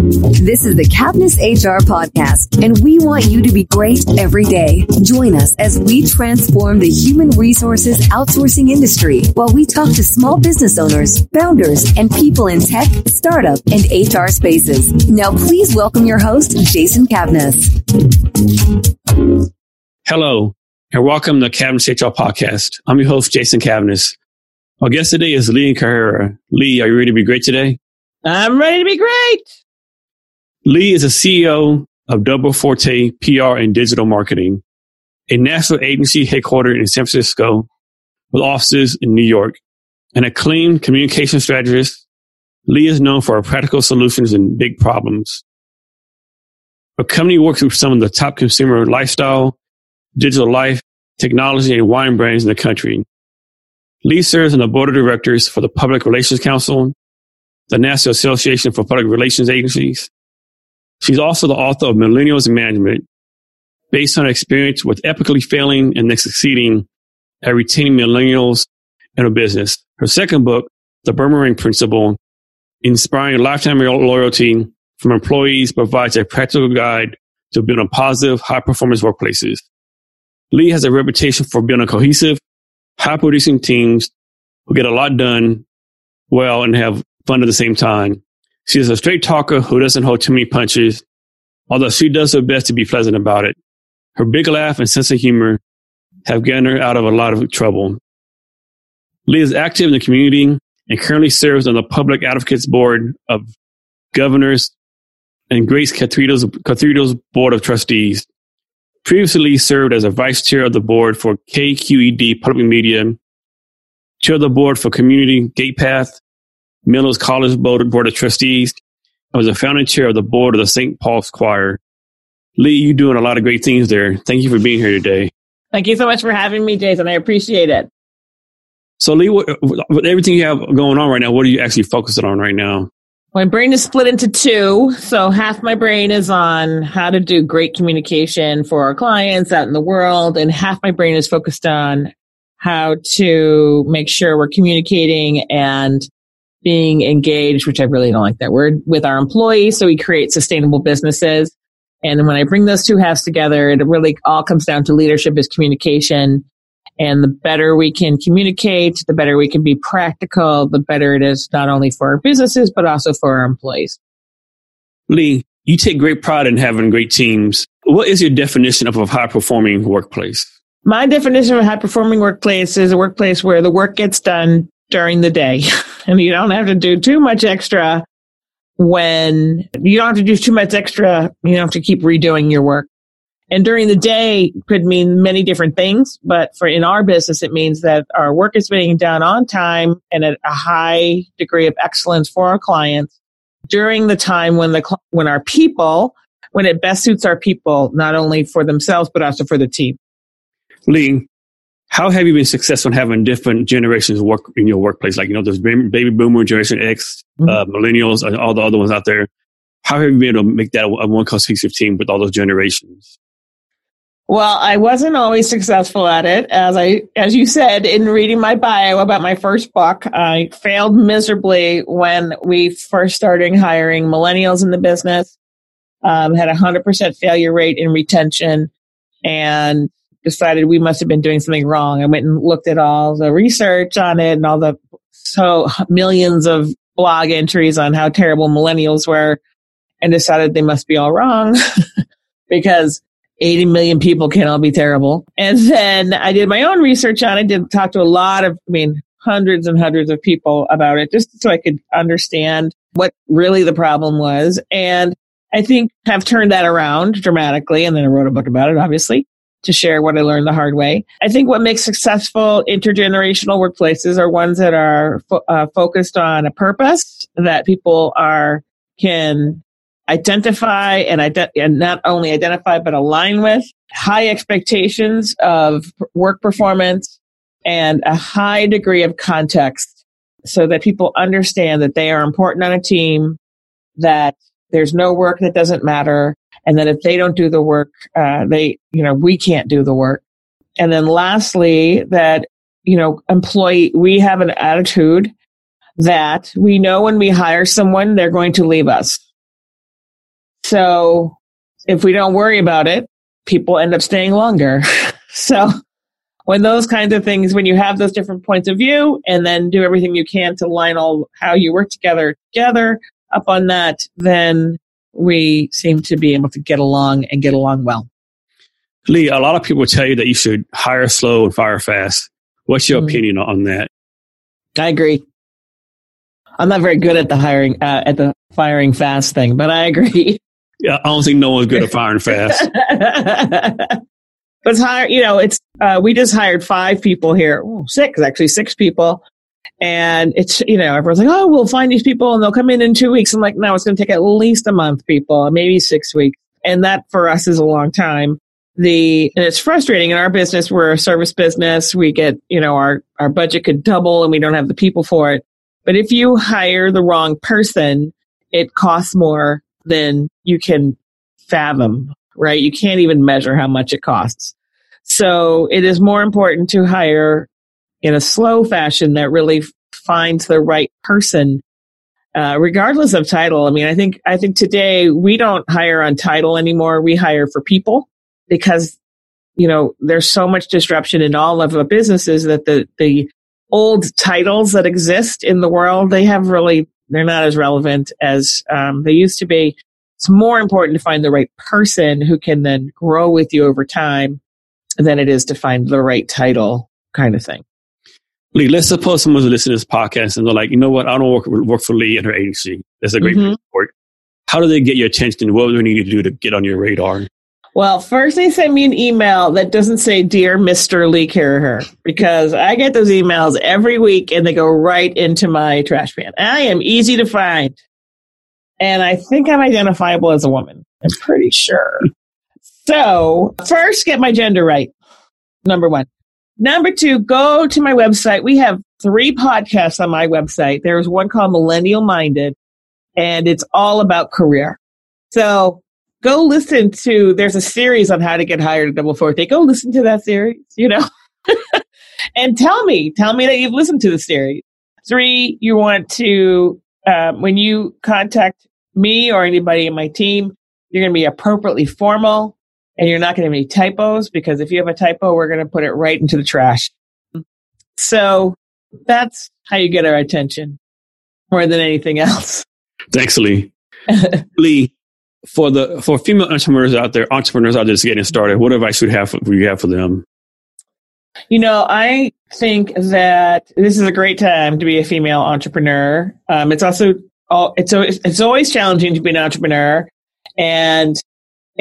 This is the Cavness HR podcast, and we want you to be great every day. Join us as we transform the human resources outsourcing industry while we talk to small business owners, founders, and people in tech, startup, and HR spaces. Now, please welcome your host, Jason Cavness. Hello, and welcome to Cavness HR podcast. I'm your host, Jason Cavness. Our guest today is Lee Caraher. Lee, are you ready to be great today? I'm ready to be great. Lee is a CEO of Double Forte PR and Digital Marketing, a national agency headquartered in San Francisco with offices in New York. An acclaimed communication strategist, Lee is known for her practical solutions in big problems. Her company works with some of the top consumer lifestyle, digital life, technology, and wine brands in the country. Lee serves on the board of directors for the Public Relations Council, the National Association for Public Relations Agencies. She's also the author of Millennials in Management, based on her experience with epically failing and then succeeding at retaining millennials in a business. Her second book, The Boomerang Principle, inspiring lifetime loyalty from employees provides a practical guide to building positive, high performance workplaces. Lee has a reputation for building cohesive, high producing teams who get a lot done well and have fun at the same time. She is a straight talker who doesn't hold too many punches, although she does her best to be pleasant about it. Her big laugh and sense of humor have gotten her out of a lot of trouble. Lee is active in the community and currently serves on the Public Advocates Board of Governors and Grace Cathedral's, Cathedral's Board of Trustees. Previously served as a vice chair of the board for KQED Public Media, chair of the board for Community Gatepath, Miller's College Board, Board of Trustees. I was a founding chair of the board of the St. Paul's Choir. Lee, you're doing a lot of great things there. Thank you for being here today. Thank you so much for having me, Jason. I appreciate it. So, Lee, with everything you have going on right now, what are you actually focusing on right now? My brain is split into two. So half my brain is on how to do great communication for our clients out in the world. And half my brain is focused on how to make sure we're communicating and being engaged, which I really don't like that word, with our employees. So we create sustainable businesses. And when I bring those two halves together, it really all comes down to leadership is communication and the better we can communicate, the better we can be practical, the better it is not only for our businesses, but also for our employees. Lee, you take great pride in having great teams. What is your definition of a high performing workplace? My definition of a high performing workplace is a workplace where the work gets done during the day and you don't have to do too much extra when you don't have to do too much extra. You don't have to keep redoing your work. And during the day could mean many different things, but for in our business, it means that our work is being done on time and at a high degree of excellence for our clients during the time when the, when our people, when it best suits our people, not only for themselves, but also for the team. Lee, how have you been successful in having different generations work in your workplace? Like, you know, there's baby boomer, generation X, mm-hmm. uh, millennials, and all the other ones out there. How have you been able to make that a one cohesive team with all those generations? Well, I wasn't always successful at it. As I, as you said in reading my bio about my first book, I failed miserably when we first started hiring millennials in the business. Um, had a hundred percent failure rate in retention and decided we must have been doing something wrong. I went and looked at all the research on it and all the so millions of blog entries on how terrible millennials were and decided they must be all wrong because 80 million people can't all be terrible. And then I did my own research on it, did talk to a lot of, I mean, hundreds and hundreds of people about it just so I could understand what really the problem was. And I think have turned that around dramatically. And then I wrote a book about it, obviously, to share what I learned the hard way. I think what makes successful intergenerational workplaces are ones that are fo- uh, focused on a purpose that people are can identify and, ide- and not only identify but align with high expectations of work performance and a high degree of context so that people understand that they are important on a team that there's no work that doesn't matter and that if they don't do the work uh, they you know we can't do the work and then lastly that you know employee we have an attitude that we know when we hire someone they're going to leave us So if we don't worry about it, people end up staying longer. so when those kinds of things, when you have those different points of view and then do everything you can to line all how you work together together up on that, then we seem to be able to get along and get along well. Lee, a lot of people tell you that you should hire slow and fire fast. What's your mm-hmm. opinion on that? I agree. I'm not very good at the hiring, uh, at the firing fast thing, but I agree. Yeah, I don't think no one's good at firing fast. but hire, you know, it's, uh, we just hired five people here, Ooh, six, actually six people. And it's, you know, everyone's like, oh, we'll find these people and they'll come in in two weeks. I'm like, no, it's going to take at least a month, people, maybe six weeks. And that for us is a long time. The and it's frustrating in our business. We're a service business. We get you know our our budget could double and we don't have the people for it. But if you hire the wrong person it costs more than you can fathom right? You can't even measure how much it costs. So it is more important to hire in a slow fashion that really finds the right person uh, regardless of title. I mean i think i think today we don't hire on title anymore. We hire for people because you know there's so much disruption in all of the businesses that the the old titles that exist in the world they have really they're not as relevant as um, they used to be. It's more important to find the right person who can then grow with you over time than it is to find the right title kind of thing Lee, let's suppose someone's listening to this podcast and they're like, you know what, I don't work, work for Lee and her agency. That's a great mm-hmm. report. How do they get your attention? What do they need to do to get on your radar? Well, first they send me an email that doesn't say "Dear Mr. Lee Caraher" because I get those emails every week and they go right into my trash can. I am easy to find, and I think I'm identifiable as a woman. I'm pretty sure. So first, get my gender right. Number one. Number two, go to my website. We have three podcasts on my website. There's one called Millennial Minded, and it's all about career. So go listen to there's a series on how to get hired at double forte go listen to that series you know and tell me tell me that you've listened to the series three you want to um, when you contact me or anybody in my team you're going to be appropriately formal and you're not going to have any typos because if you have a typo we're going to put it right into the trash so that's how you get our attention more than anything else thanks lee lee for the for female entrepreneurs out there, entrepreneurs out there just getting started, what advice would have would you have for them? You know, I think that this is a great time to be a female entrepreneur. Um, it's also all, it's it's always challenging to be an entrepreneur, and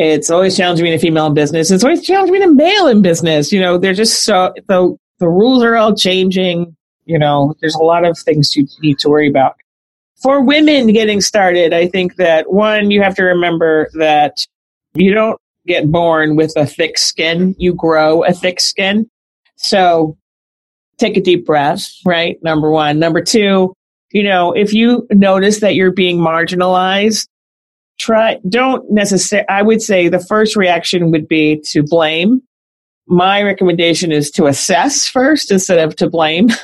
it's always challenging being a female in business. It's always challenging being a male in business. You know, they're just so the the rules are all changing. You know, there's a lot of things you need to worry about for women getting started, I think that one, you have to remember that you don't get born with a thick skin, you grow a thick skin. So take a deep breath, right? Number one. Number two, you know, if you notice that you're being marginalized, try, don't necessarily, I would say the first reaction would be to blame. My recommendation is to assess first instead of to blame.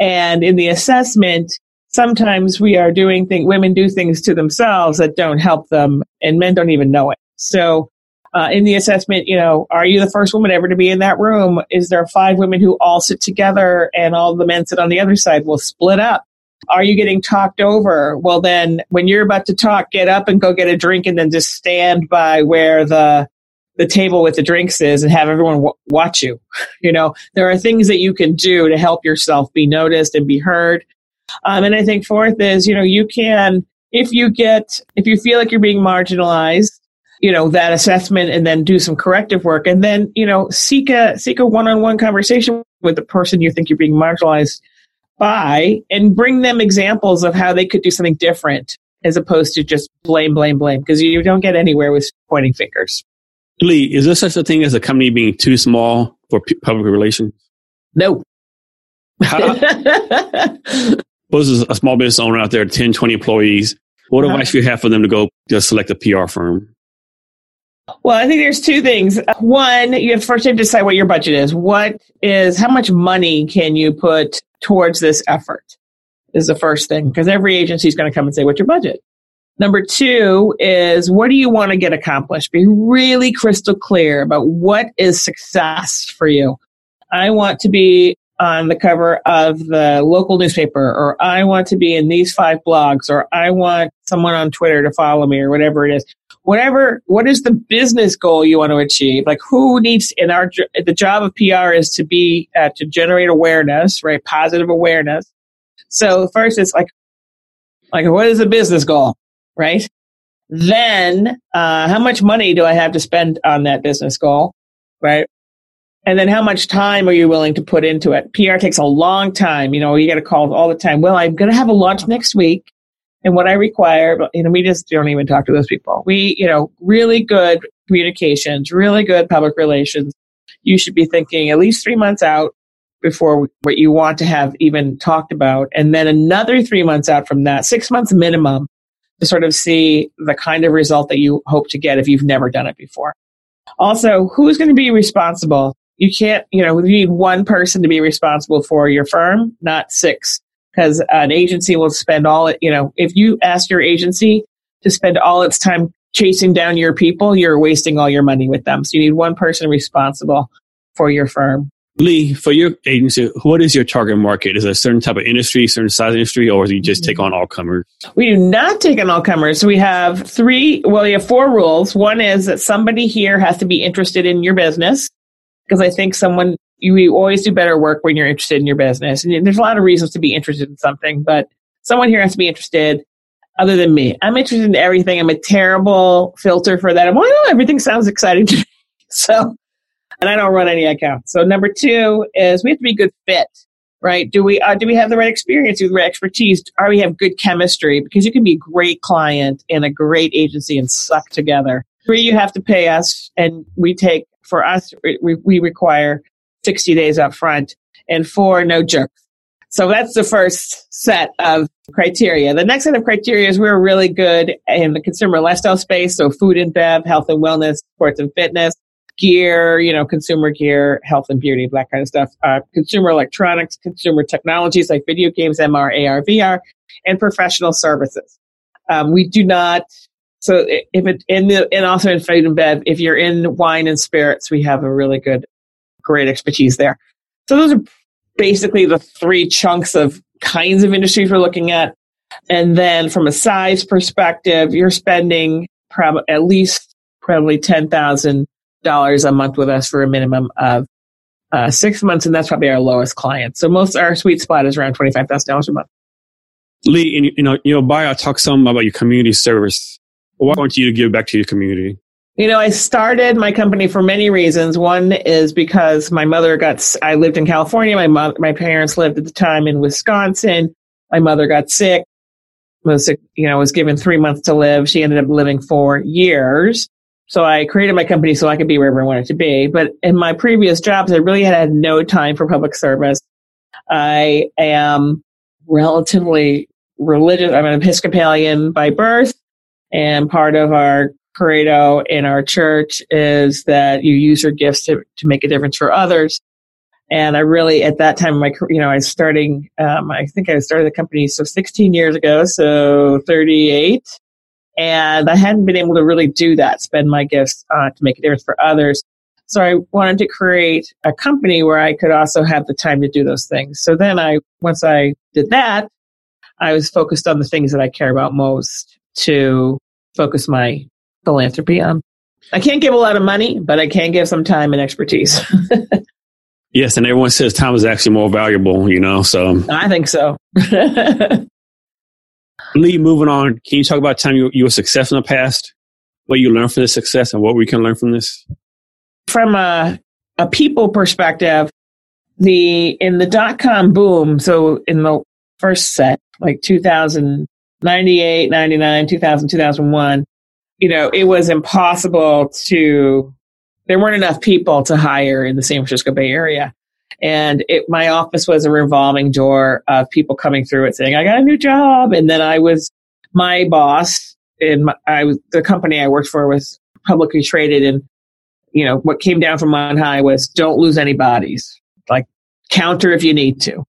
And in the assessment, sometimes we are doing things, women do things to themselves that don't help them and men don't even know it. So, uh, in the assessment, you know, are you the first woman ever to be in that room? Is there five women who all sit together and all the men sit on the other side? will split up. Are you getting talked over? Well, then when you're about to talk, get up and go get a drink and then just stand by where the the table with the drinks is and have everyone w- watch you. You know, there are things that you can do to help yourself be noticed and be heard. Um, and I think fourth is, you know, you can, if you get, if you feel like you're being marginalized, you know, that assessment and then do some corrective work and then, you know, seek a, seek a one-on-one conversation with the person you think you're being marginalized by and bring them examples of how they could do something different as opposed to just blame, blame, blame, because you don't get anywhere with pointing fingers. Lee, is there such a thing as a company being too small for public relations? No. was a small business owner out there, 10, 20 employees, what uh-huh. advice do you have for them to go just select a PR firm? Well, I think there's two things. One, you have first to decide what your budget is. What is, how much money can you put towards this effort is the first thing. Because every agency is going to come and say, what's your budget? Number two is what do you want to get accomplished? Be really crystal clear about what is success for you. I want to be on the cover of the local newspaper, or I want to be in these five blogs, or I want someone on Twitter to follow me, or whatever it is. Whatever, what is the business goal you want to achieve? Like, who needs in our the job of PR is to be uh, to generate awareness, right? Positive awareness. So first, it's like, like what is the business goal, right? Then, uh, how much money do I have to spend on that business goal, right? And then how much time are you willing to put into it? PR takes a long time. You know, you get a call all the time. Well, I'm going to have a launch next week and what I require, you know, we just don't even talk to those people. We, you know, really good communications, really good public relations. You should be thinking at least three months out before what you want to have even talked about. And then another three months out from that, six months minimum to sort of see the kind of result that you hope to get if you've never done it before. Also, who's going to be responsible you can't, you know, you need one person to be responsible for your firm, not six, because an agency will spend all it, you know, if you ask your agency to spend all its time chasing down your people, you're wasting all your money with them. So you need one person responsible for your firm. Lee, for your agency, what is your target market? Is it a certain type of industry, certain size industry, or do you just take on all comers? We do not take on all comers. We have three, well, we have four rules. One is that somebody here has to be interested in your business because I think someone you, always do better work when you're interested in your business. And there's a lot of reasons to be interested in something, but someone here has to be interested other than me. I'm interested in everything. I'm a terrible filter for that. I'm like, oh, everything sounds exciting to me. So, and I don't run any accounts. So number two is we have to be good fit, right? Do we, uh, do we have the right experience, the right expertise? Are we have good chemistry? Because you can be a great client in a great agency and suck together. Three, you have to pay us and we take for us, we, we require 60 days up front and four, no jerks. So that's the first set of criteria. The next set of criteria is we're really good in the consumer lifestyle space. So food and bev, health and wellness, sports and fitness, gear, you know, consumer gear, health and beauty, that kind of stuff. Uh, consumer electronics, consumer technologies like video games, MR, AR, VR, and professional services. Um, we do not so if it in the and also in food and bev, if you're in wine and spirits, we have a really good, great expertise there. So those are basically the three chunks of kinds of industries we're looking at. And then from a size perspective, you're spending prob- at least probably ten thousand dollars a month with us for a minimum of uh, six months, and that's probably our lowest client. So most our sweet spot is around twenty five thousand dollars a month. Lee, you know, you know, bio talk some about your community service why want you to give back to your community? You know, I started my company for many reasons. One is because my mother got, I lived in California. My mother, my parents lived at the time in Wisconsin. My mother got sick, was, you know, was given three months to live. She ended up living for years. So I created my company so I could be wherever I wanted to be. But in my previous jobs, I really had, had no time for public service. I am relatively religious. I'm an Episcopalian by birth. And part of our credo in our church is that you use your gifts to, to make a difference for others. And I really, at that time, my you know, I was starting. Um, I think I started the company so 16 years ago, so 38, and I hadn't been able to really do that, spend my gifts uh, to make a difference for others. So I wanted to create a company where I could also have the time to do those things. So then I, once I did that, I was focused on the things that I care about most to focus my philanthropy on. I can't give a lot of money, but I can give some time and expertise. yes, and everyone says time is actually more valuable, you know, so. I think so. Lee, moving on, can you talk about time you, you were successful in the past? What you learned from this success and what we can learn from this? From a, a people perspective, the in the dot com boom, so in the first set, like 2000, 98, 99, 2000, 2001, you know, it was impossible to, there weren't enough people to hire in the San Francisco Bay Area. And it, my office was a revolving door of people coming through it saying, I got a new job. And then I was, my boss and I was, the company I worked for was publicly traded. And, you know, what came down from on high was don't lose any bodies, like counter if you need to.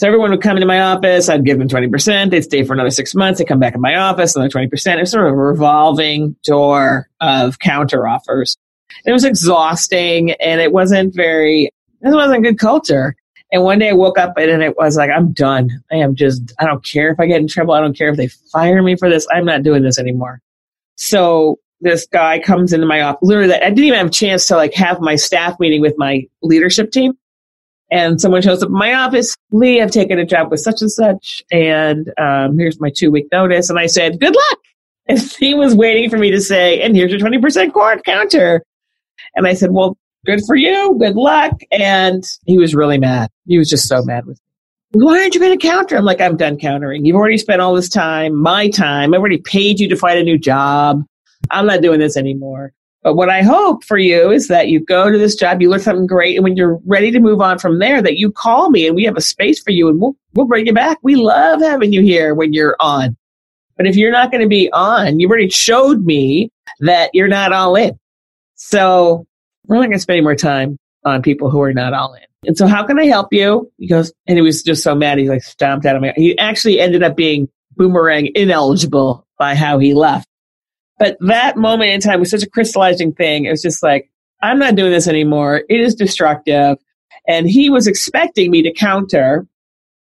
So everyone would come into my office. I'd give them 20%. They'd stay for another six months. They'd come back in my office, another 20%. It was sort of a revolving door of counter offers. It was exhausting and it wasn't very, it wasn't good culture. And one day I woke up and it was like, I'm done. I am just, I don't care if I get in trouble. I don't care if they fire me for this. I'm not doing this anymore. So this guy comes into my office. Literally, I didn't even have a chance to like have my staff meeting with my leadership team. And someone shows up in my office. Lee, I've taken a job with such and such, and um, here's my two week notice. And I said, "Good luck." And he was waiting for me to say, "And here's your twenty percent counter." And I said, "Well, good for you. Good luck." And he was really mad. He was just so mad with me. Why aren't you going to counter? I'm like, I'm done countering. You've already spent all this time, my time. I've already paid you to find a new job. I'm not doing this anymore. But what I hope for you is that you go to this job, you learn something great, and when you're ready to move on from there, that you call me and we have a space for you and we'll, we'll bring you back. We love having you here when you're on. But if you're not going to be on, you've already showed me that you're not all in. So we're not going to spend any more time on people who are not all in. And so how can I help you? He goes, and he was just so mad. He like stomped out of me. He actually ended up being boomerang ineligible by how he left. But that moment in time was such a crystallizing thing. It was just like, I'm not doing this anymore. It is destructive. And he was expecting me to counter.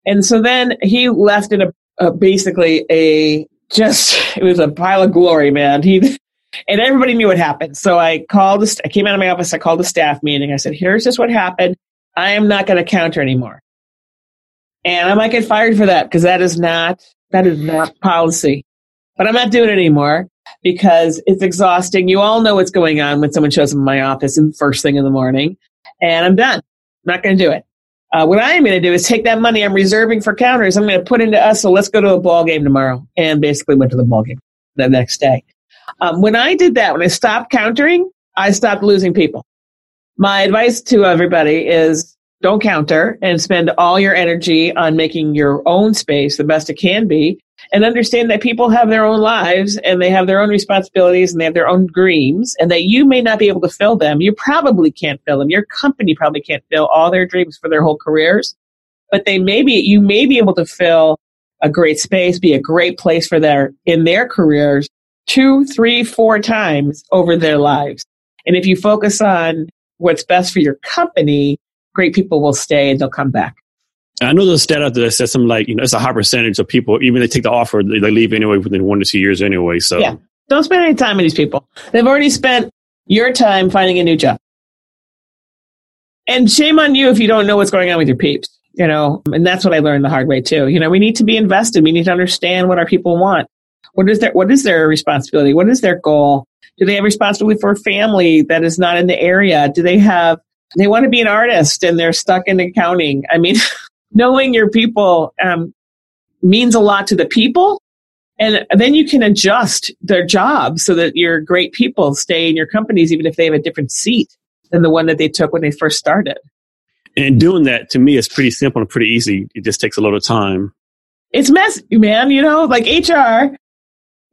And so then he left in a, a basically a just, it was a pile of glory, man. He, and everybody knew what happened. So I called, I came out of my office, I called the staff meeting. I said, here's just what happened. I am not going to counter anymore. And I might get fired for that because that is not, that is not policy. But I'm not doing it anymore because it's exhausting. You all know what's going on when someone shows up in my office in first thing in the morning, and I'm done. I'm not going to do it. Uh, what I am going to do is take that money I'm reserving for counters. I'm going to put into us. So let's go to a ball game tomorrow, and basically went to the ball game the next day. Um, when I did that, when I stopped countering, I stopped losing people. My advice to everybody is don't counter and spend all your energy on making your own space the best it can be and understand that people have their own lives and they have their own responsibilities and they have their own dreams and that you may not be able to fill them. You probably can't fill them. Your company probably can't fill all their dreams for their whole careers, but they may be, you may be able to fill a great space, be a great place for their, in their careers two, three, four times over their lives. And if you focus on what's best for your company, great people will stay and they'll come back. I know there's a stat out there that says something like, you know, it's a high percentage of people, even they take the offer, they, they leave anyway within one to two years anyway. So yeah, don't spend any time with these people. They've already spent your time finding a new job. And shame on you if you don't know what's going on with your peeps, you know, and that's what I learned the hard way too. You know, we need to be invested. We need to understand what our people want. What is their, what is their responsibility? What is their goal? Do they have responsibility for a family that is not in the area? Do they have, they want to be an artist and they're stuck in accounting? I mean, knowing your people um, means a lot to the people. And then you can adjust their jobs so that your great people stay in your companies, even if they have a different seat than the one that they took when they first started. And doing that to me is pretty simple and pretty easy. It just takes a lot of time. It's messy, man. You know, like HR,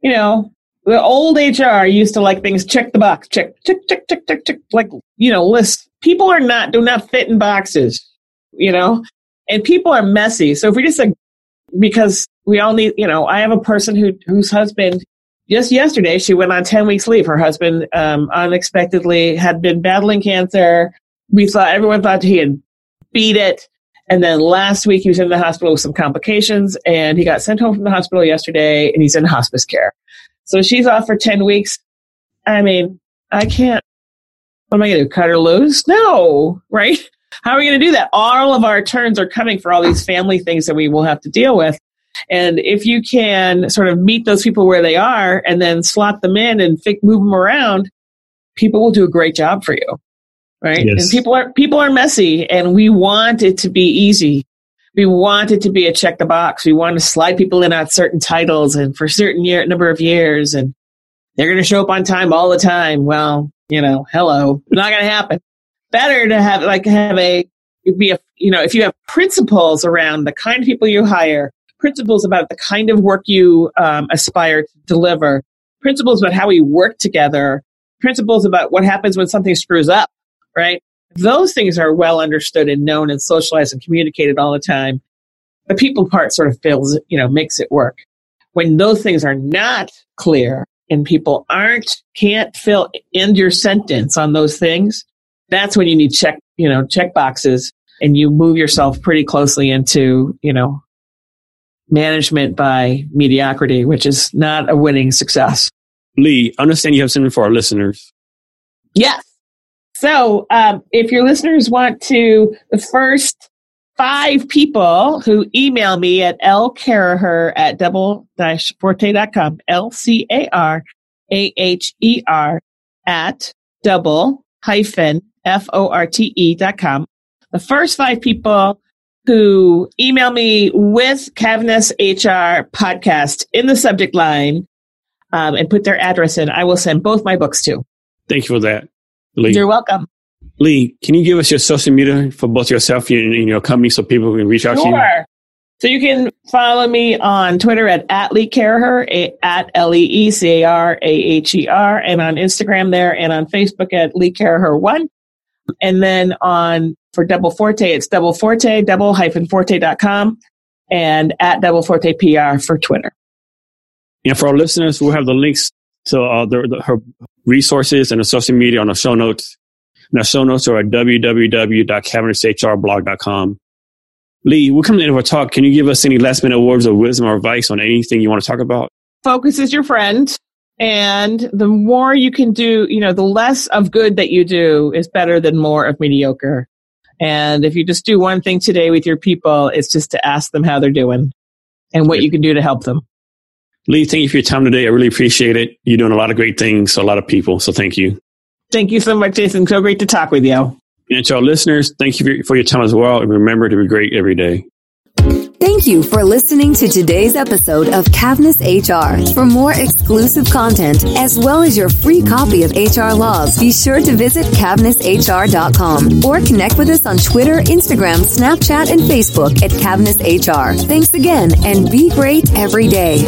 you know, the old HR used to like things check the box, check, check, check, check, check, check, like, you know, list. People are not, do not fit in boxes, you know? And people are messy. So if we just because we all need, you know, I have a person who whose husband just yesterday she went on 10 weeks leave. Her husband um, unexpectedly had been battling cancer. We thought everyone thought he had beat it. And then last week he was in the hospital with some complications and he got sent home from the hospital yesterday and he's in hospice care. So she's off for 10 weeks. I mean, I can't, what am I going to? Cut her loose? No, right? How are we going to do that? All of our turns are coming for all these family things that we will have to deal with. And if you can sort of meet those people where they are and then slot them in and move them around, people will do a great job for you. Right. Yes. And people are, people are messy and we want it to be easy. We want it to be a check the box. We want to slide people in at certain titles and for a certain year, number of years and they're going to show up on time all the time. Well, you know, hello, not going to happen better to have like have a be a you know if you have principles around the kind of people you hire principles about the kind of work you um, aspire to deliver principles about how we work together principles about what happens when something screws up right those things are well understood and known and socialized and communicated all the time the people part sort of fills, you know, makes it work. When those things are not clear and people aren't, can't fill end your sentence on those things, that's when you need check, you know, check boxes and you move yourself pretty closely into, you know, management by mediocrity, which is not a winning success. Lee, I understand you have something for our listeners. Yes. So, um, if your listeners want to, the first five people who email me at lcaraher at double dash forte.com, L C A R A H E R at double hyphen F O R T E dot com. The first five people who email me with Cavness HR podcast in the subject line um, and put their address in, I will send both my books to. Thank you for that, Lee. You're welcome. Lee, can you give us your social media for both yourself and, your company so people can reach out sure. to you? So you can follow me on Twitter at, at Lee Caraher, at L-E-E-C-A-R-A-H-E-R, and on Instagram there, and on Facebook at Lee Caraher1. And then on, for Double Forte, it's Double Forte, double hyphen forte.com, and at Double Forte PR for Twitter. And for our listeners, we'll have the links to uh, the, the, her resources and the social media on the show notes. And our show notes are at www.cavnesshrblog.com. Lee, we're coming into our talk. Can you give us any last minute words of wisdom or advice on anything you want to talk about? Focus is your friend. And the more you can do, you know, the less of good that you do is better than more of mediocre. And if you just do one thing today with your people, it's just to ask them how they're doing and what you can do to help them. Lee, thank you for your time today. I really appreciate it. You're doing a lot of great things a lot of people. So thank you. Thank you so much, Jason. So great to talk with you. And to our listeners, thank you for your time as well. And remember to be great every day. Thank you for listening to today's episode of Cavness HR. For more exclusive content, as well as your free copy of HR Laws, be sure to visit CavnessHR.com or connect with us on Twitter, Instagram, Snapchat, and Facebook at Cavness HR. Thanks again and be great every day.